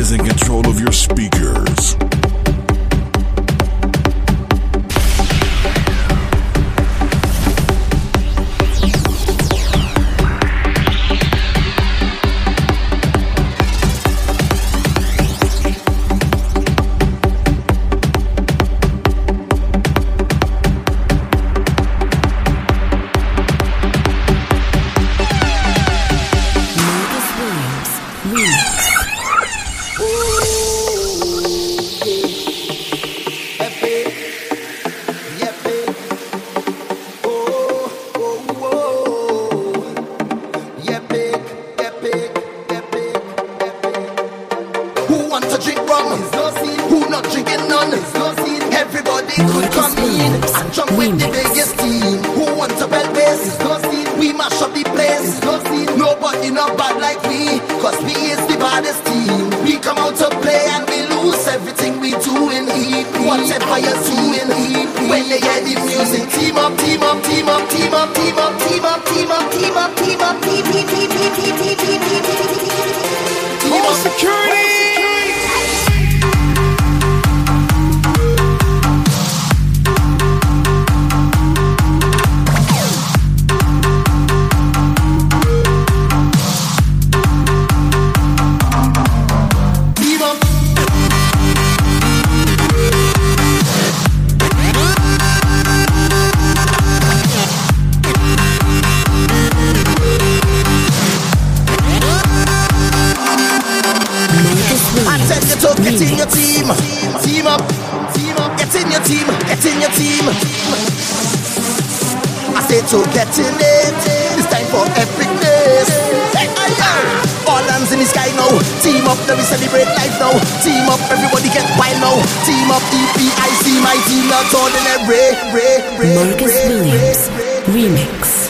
is in control of your speakers. team up EPIC, my team not ordinary. Marcus Williams, remix.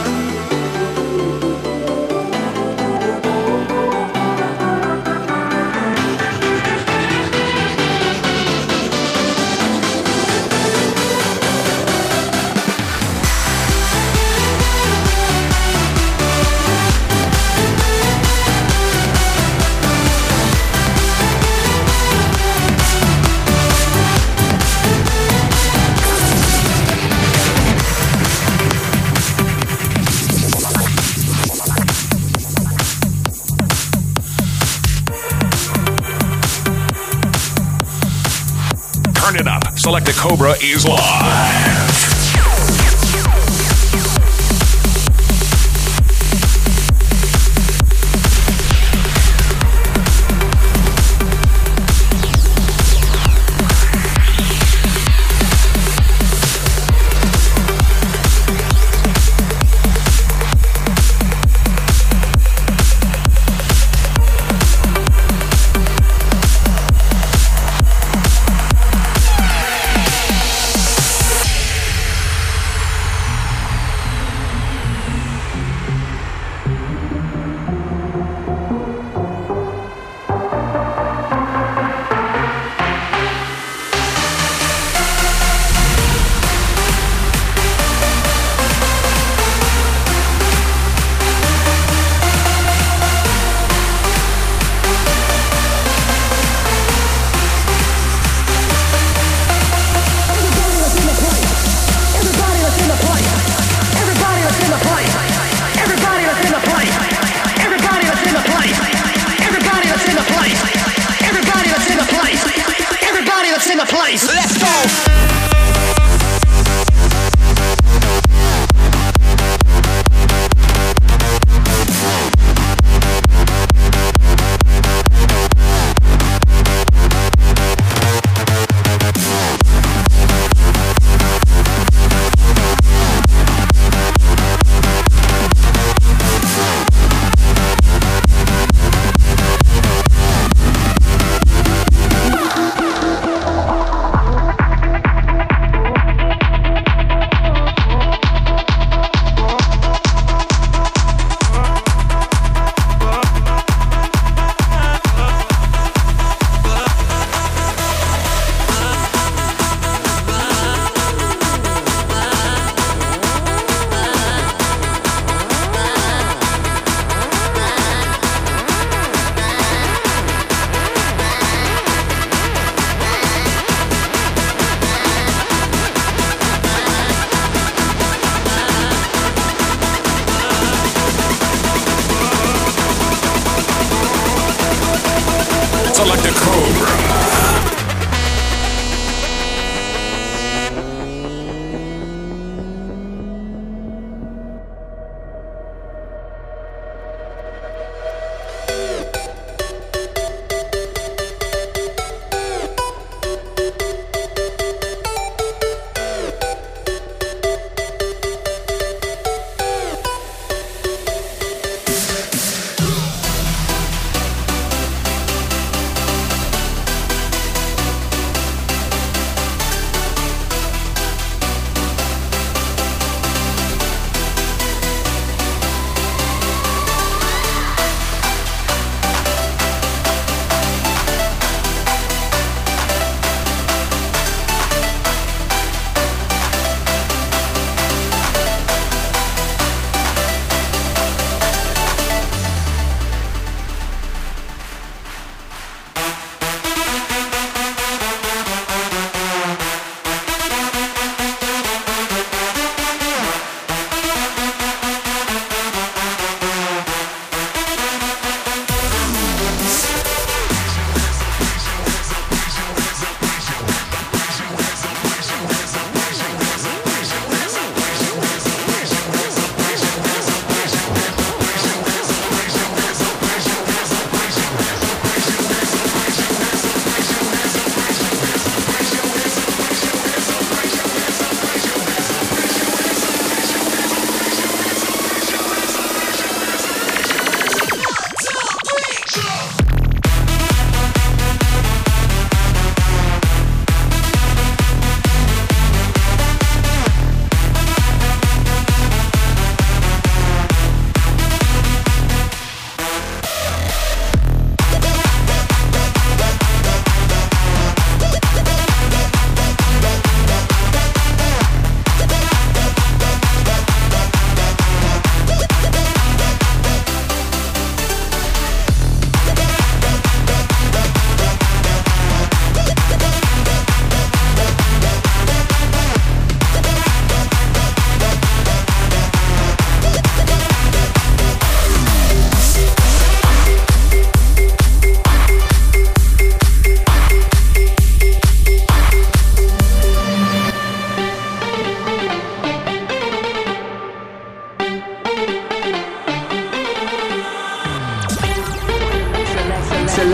It. Select the Cobra is live.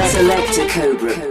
Select, a Cobra.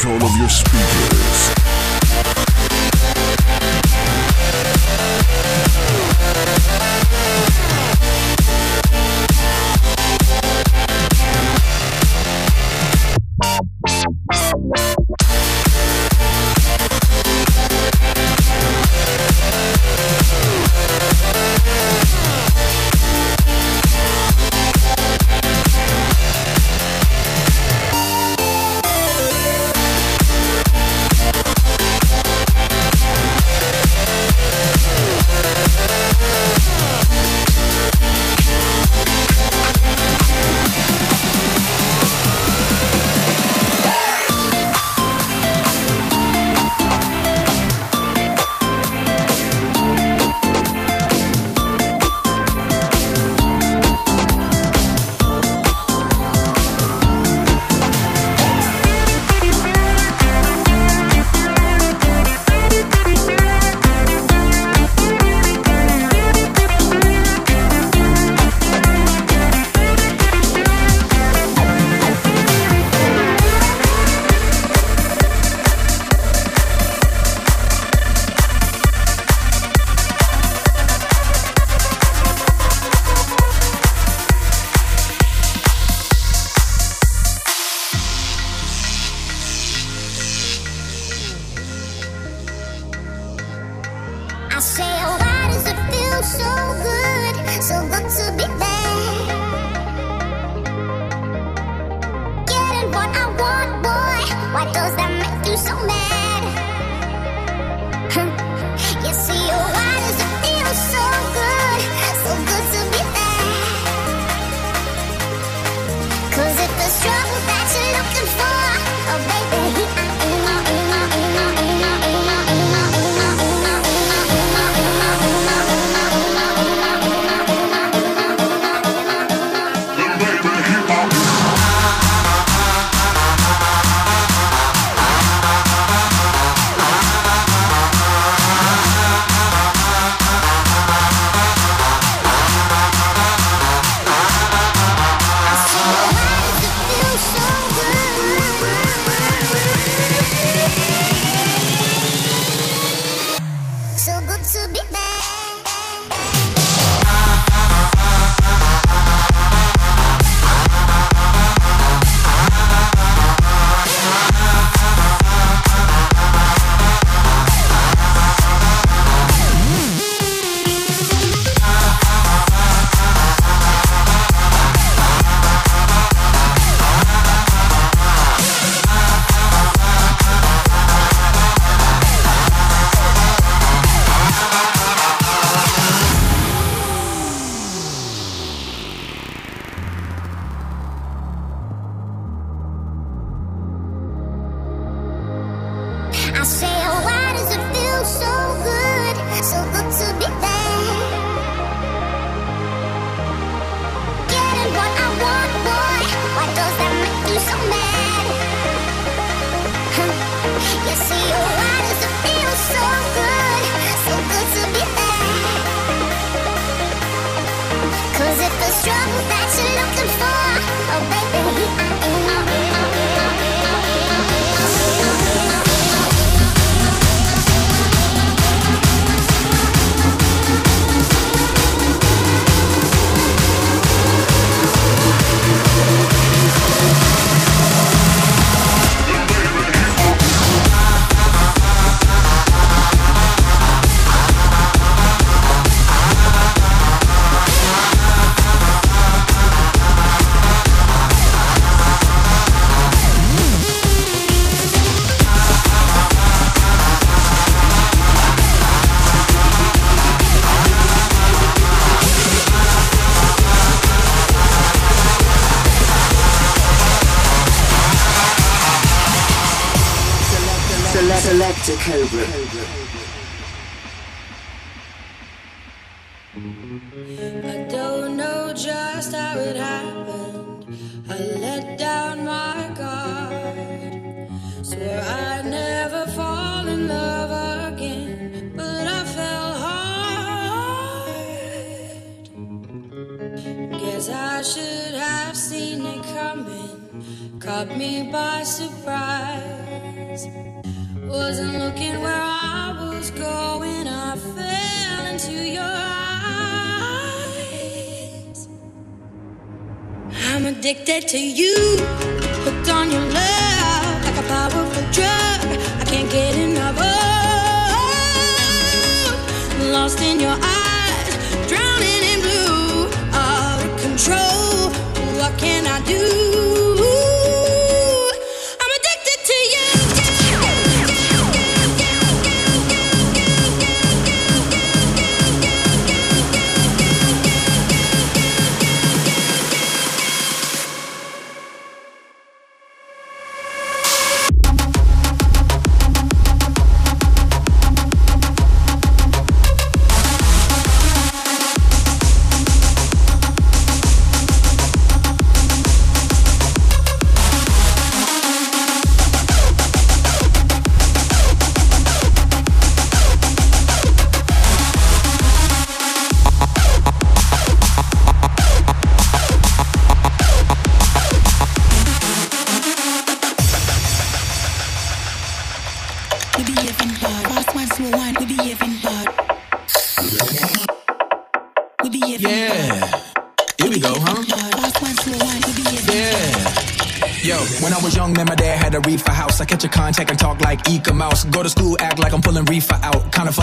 Control of your caught me by surprise. Wasn't looking where I was going, I fell into your eyes. I'm addicted to you, hooked on your love like a powerful drug. I can't get enough of. Lost in your eyes,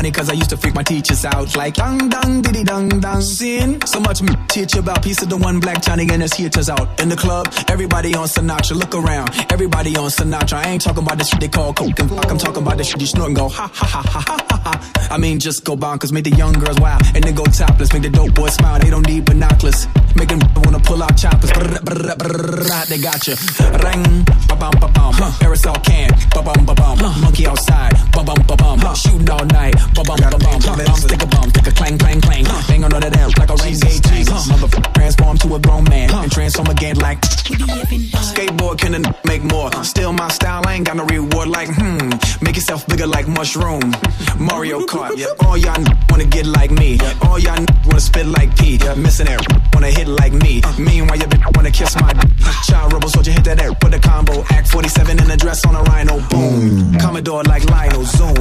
funny, cause I used to freak my teachers out. Like, dang, dang, diddy, dang, dang. Sin. So much me teach you about piece of the one black Johnny and his heaters out. In the club, everybody on Sinatra. Look around, everybody on Sinatra. I ain't talking about the shit they call coke and fuck. I'm talking about the shit you snort and go, ha, ha, ha, ha, ha. I mean, just go bonkers, make the young girls wild. And then go topless, make the dope boys smile. They don't need binoculars. Make them wanna pull out choppers. Brr, brr, brr, they got you. Ring, ba bum ba bum. Aerosol can, ba bum ba bum. Monkey outside, ba bum ba bum. Shooting all night, ba bum ba bum. Bum stick a bum, stick a clang clang clang. Bang on the damn like a rain gauge tank. Motherfucker transform to a grown man and transform again like. More. Still my style, I ain't got no reward like hmm. Make yourself bigger like mushroom. Mario Kart. All y'all wanna get like me. All y'all n- wanna spit like P. Missing air, wanna hit like me. Meanwhile, your bitch wanna kiss my d- child rebel soldier hit that air with a combo. Act 47 in a dress on a rhino. Boom. Commodore like Lionel. Zoom.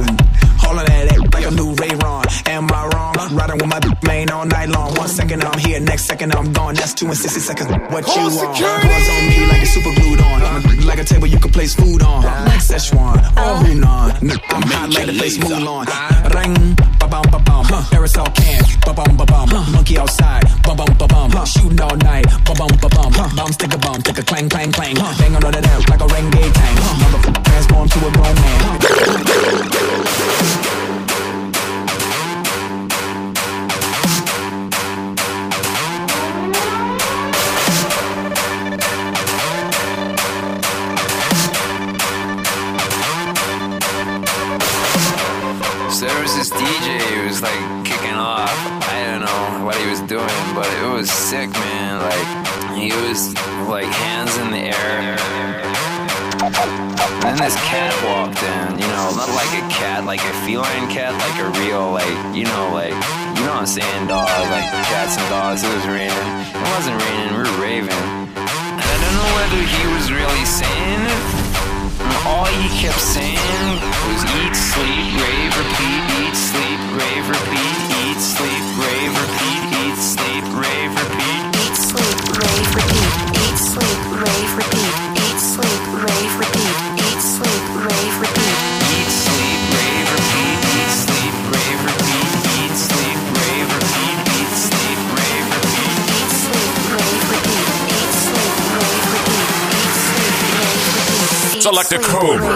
All of that air like a new Ray Ron. Am I wrong? Riding with my d- main all night long. One second I'm here, next second I'm gone. That's two and 60 seconds. What you want? Pause on me like it's super glued on. Like a table you can place food on. Uh-huh. Like Szechuan or uh-huh. Hunan. I'm hot like the place Mulan. Ring, ba bum ba bum. Aerosol can, ba bum ba bum. Monkey outside, ba bum ba bum. Shooting all night, ba bum ba bum. Bum stick a bum, stick a clang clang clang. Bang on all that like a renegade tank. Motherfucker transform to a grown man. Doing, but it was sick, man. Like he was like hands in the air. And then this cat walked in, you know, not like a cat, like a feline cat, like a real, like, you know, like, you know what I'm saying, dog, like cats and dogs. It was raining. It wasn't raining, we were raving. And I don't know whether he was really saying it, all he kept saying was eat, sleep, rave, repeat, eat, sleep, rave, repeat, eat, sleep, rave, repeat, eat, sleep, rave, repeat. Eat, sleep, rave, repeat. Eat, sleep, rave, repeat. Eat, sleep, rave, repeat. Eat, sleep, rave, repeat. Eat, sleep, rave, repeat, eat, sleep, rave, repeat, eat, sleep, rave, repeat, eat, sleep, rave, repeat. Eat, sleep, rave, repeat. Eat, sleep, rave, repeat. Eat, sleep, rave, repeat. Eat, Select a sleep, cobra.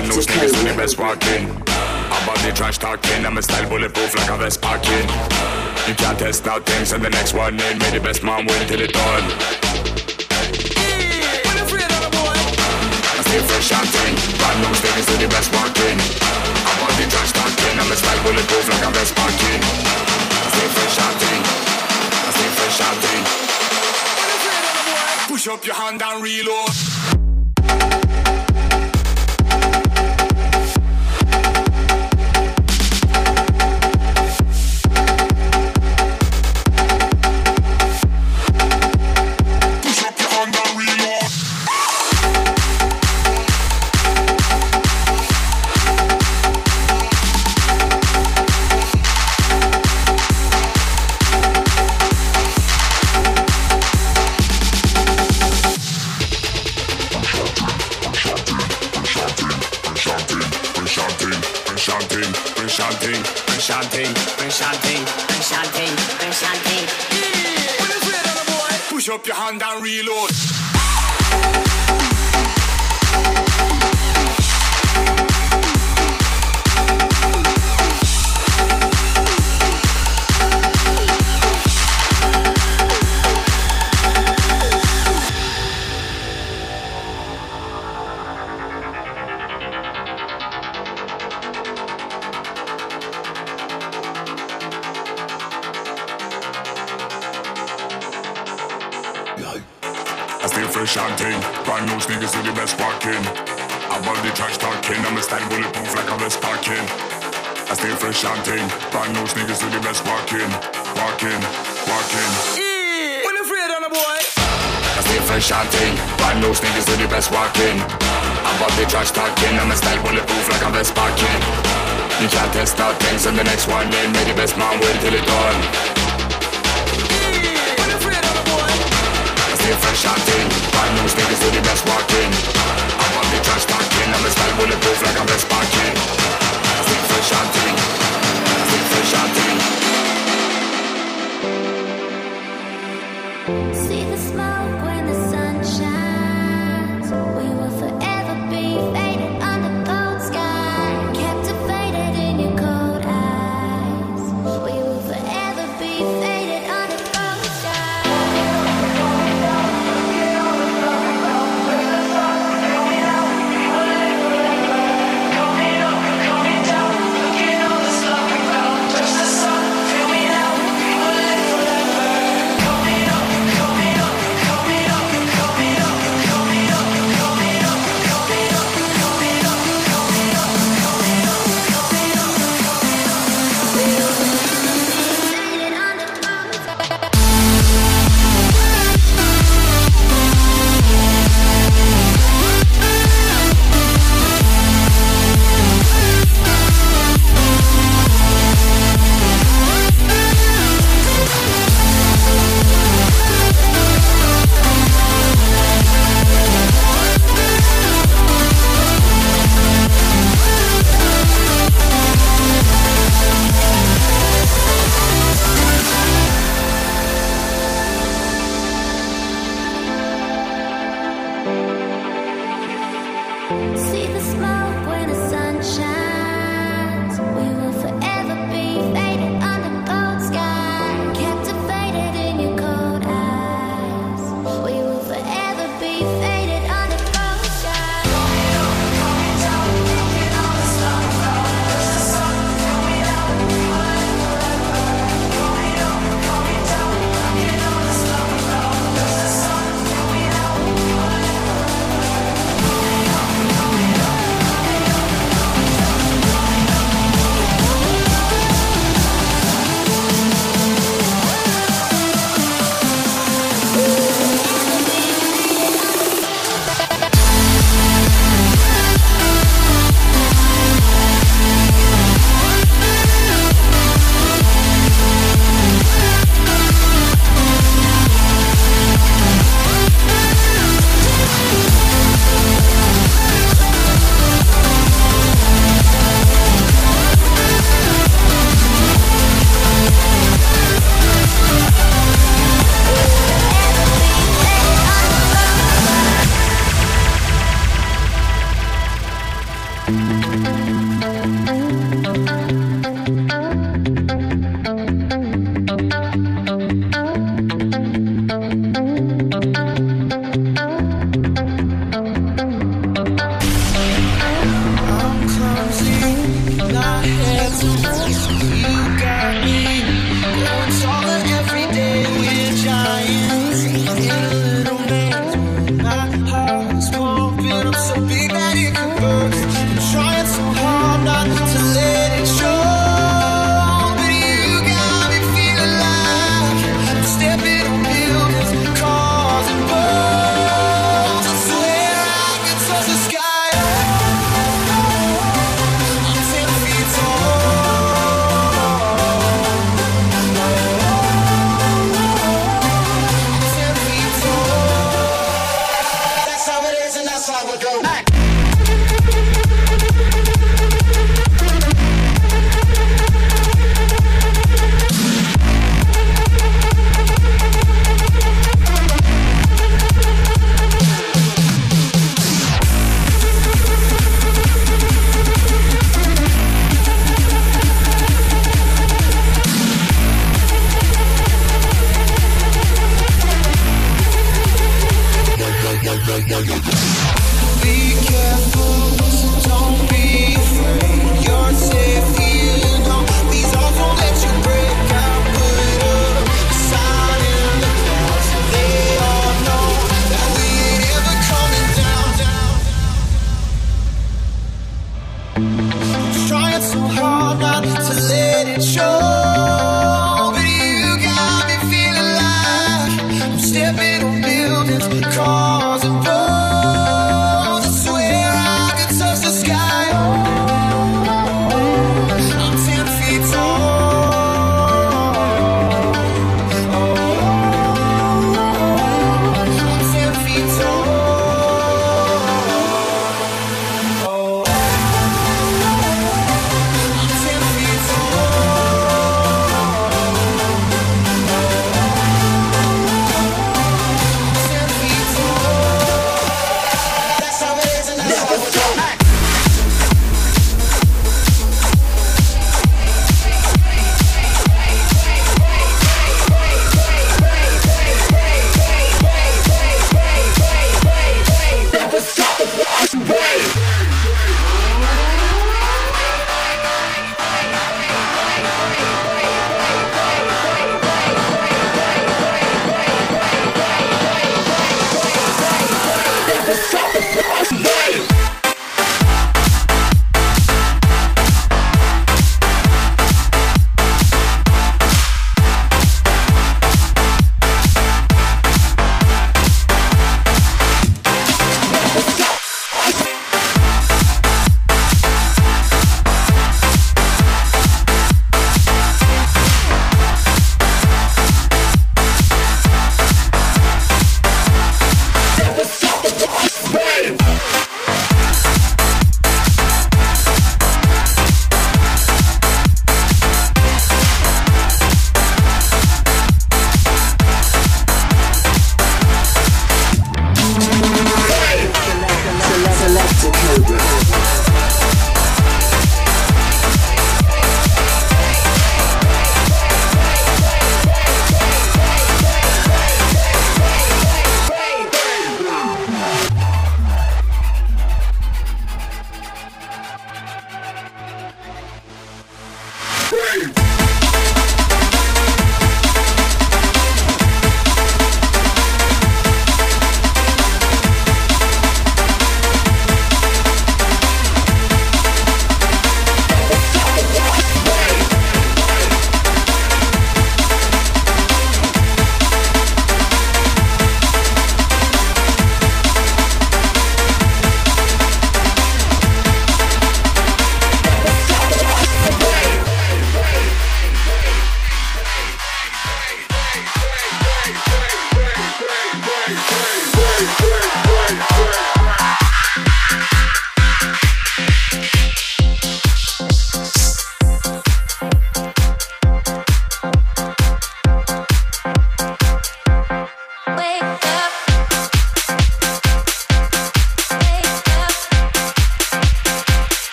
I know she is the best walking. About the trash talking, I'm a style bulletproof like a vest parking. You can't test out things, and the next one in. May the best man win till it done. Still fresh and clean, brand new things to the best walking. I'm the trash talking, I'm a style bulletproof like a vest parking. Still fresh and I still fresh and clean. Push up your hand and reload.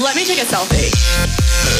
Let me take a selfie.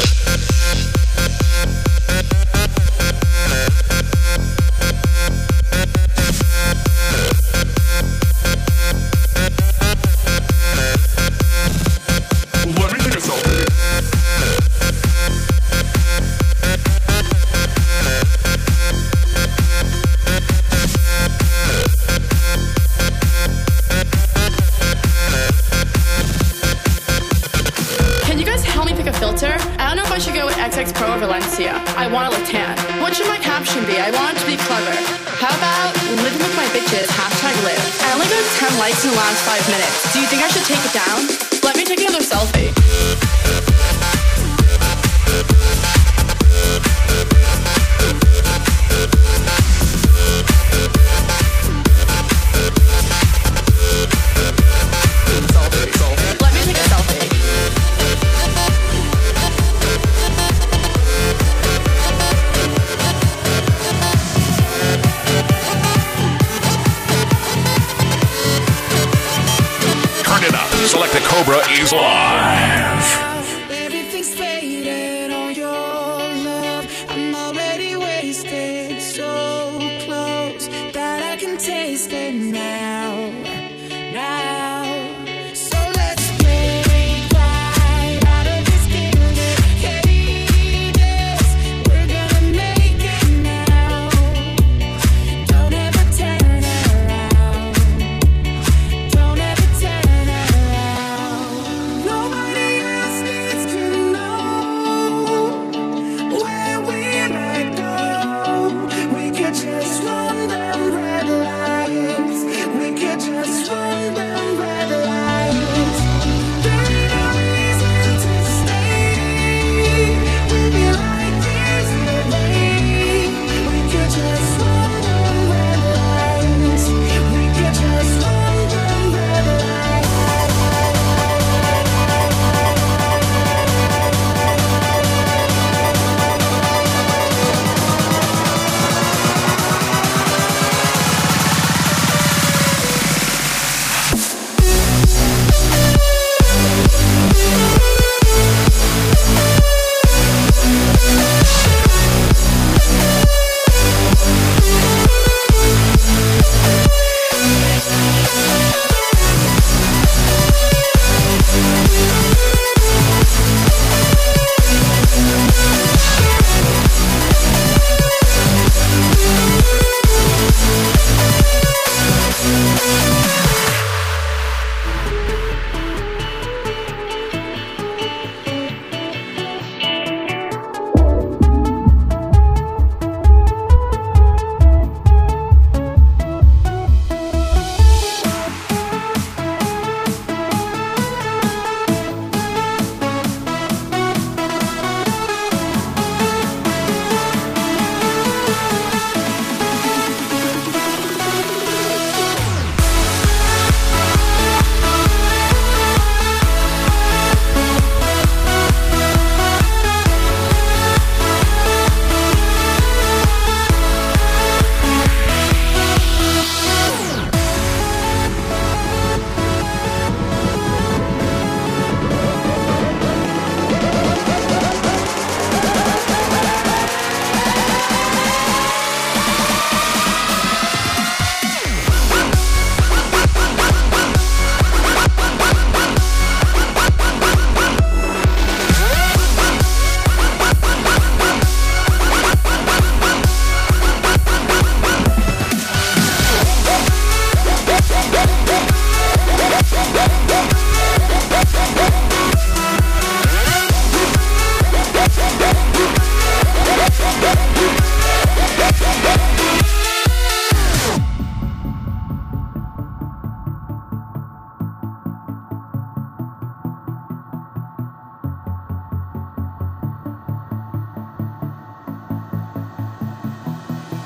in the last five minutes.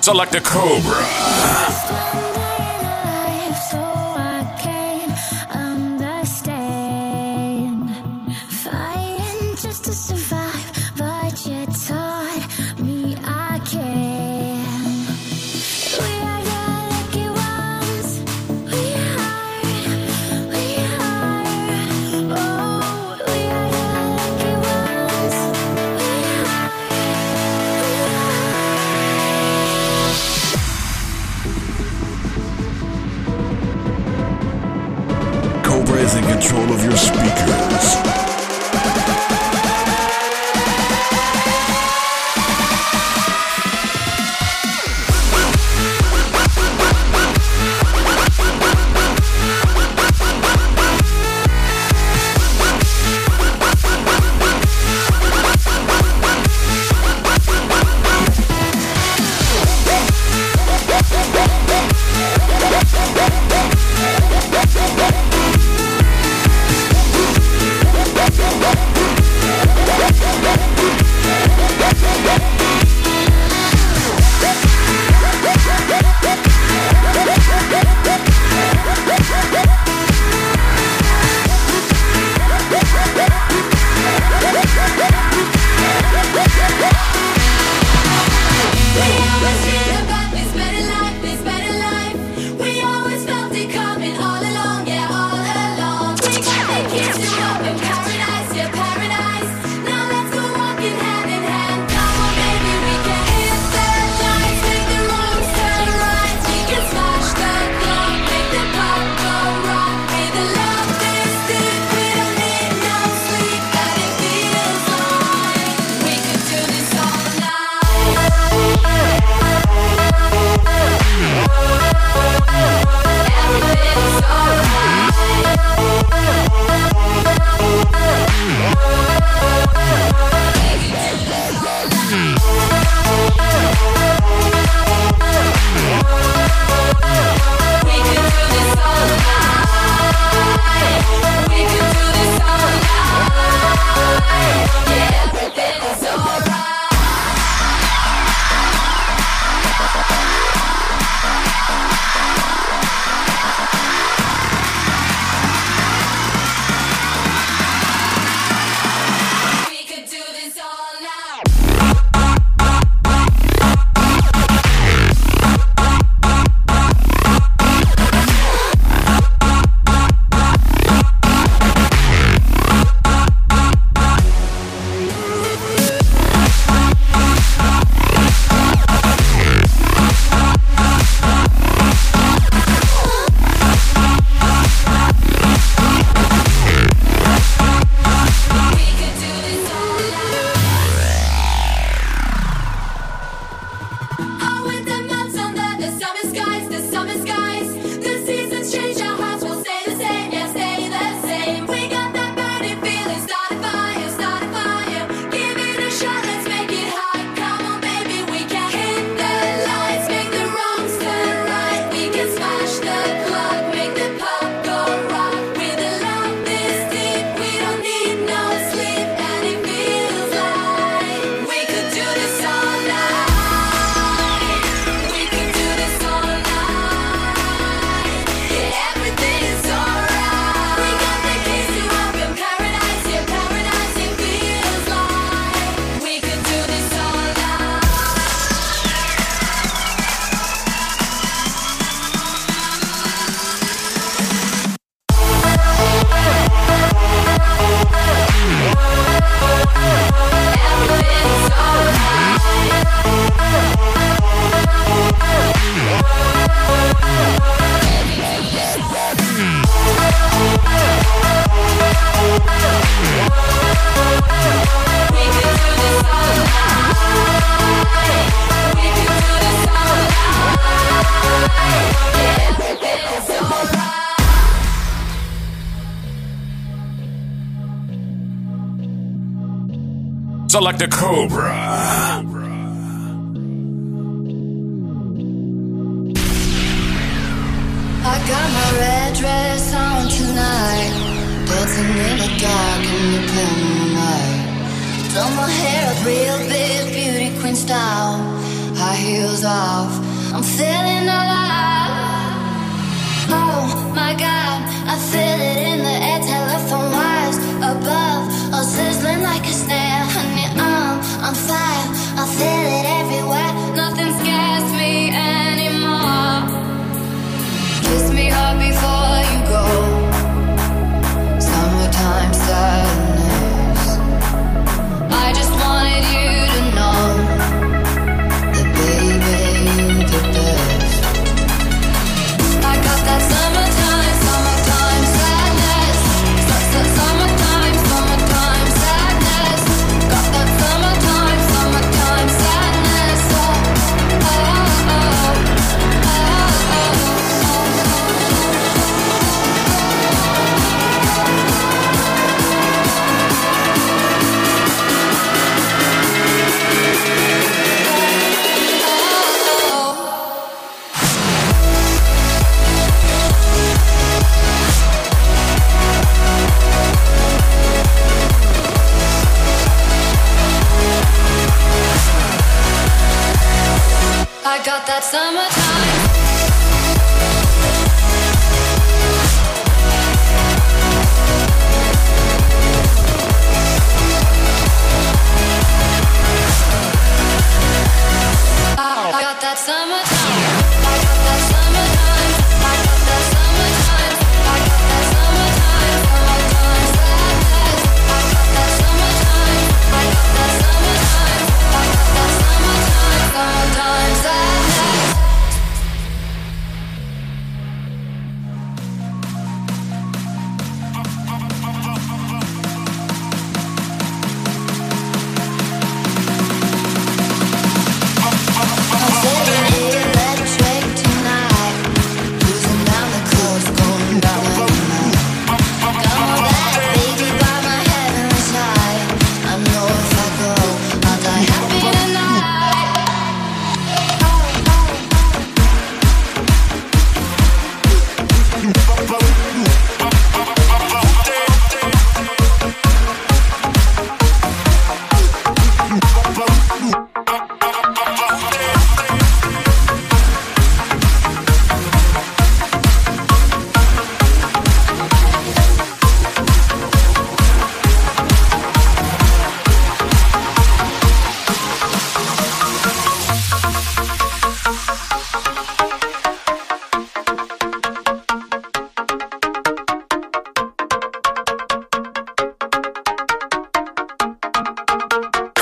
Select a Cobra.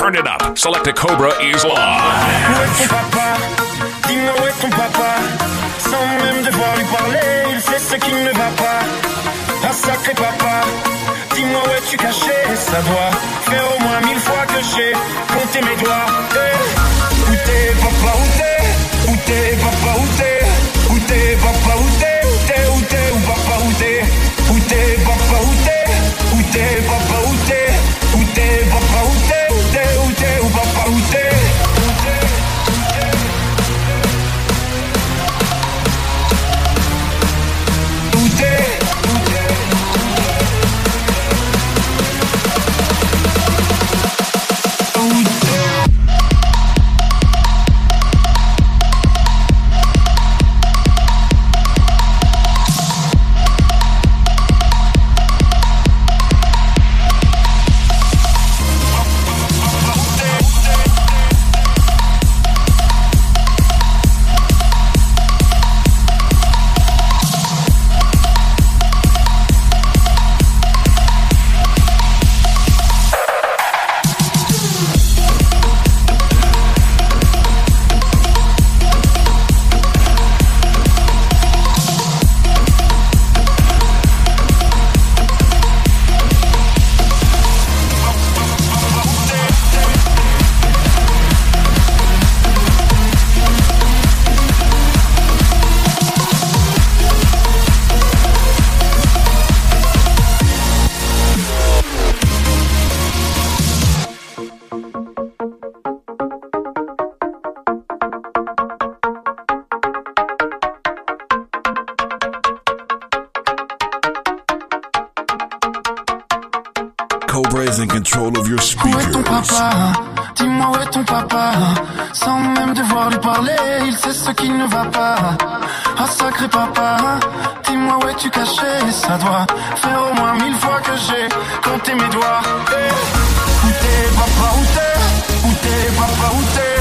turn it up. Select a Cobra is live. Où t'es, papa, où t'es Où t'es, papa, où t'es Où t'es, papa, où Sacré papa, dis-moi où es-tu caché? Ça doit faire au moins mille fois que j'ai compté mes doigts. Papa, où t'es? Où papa, où t'es?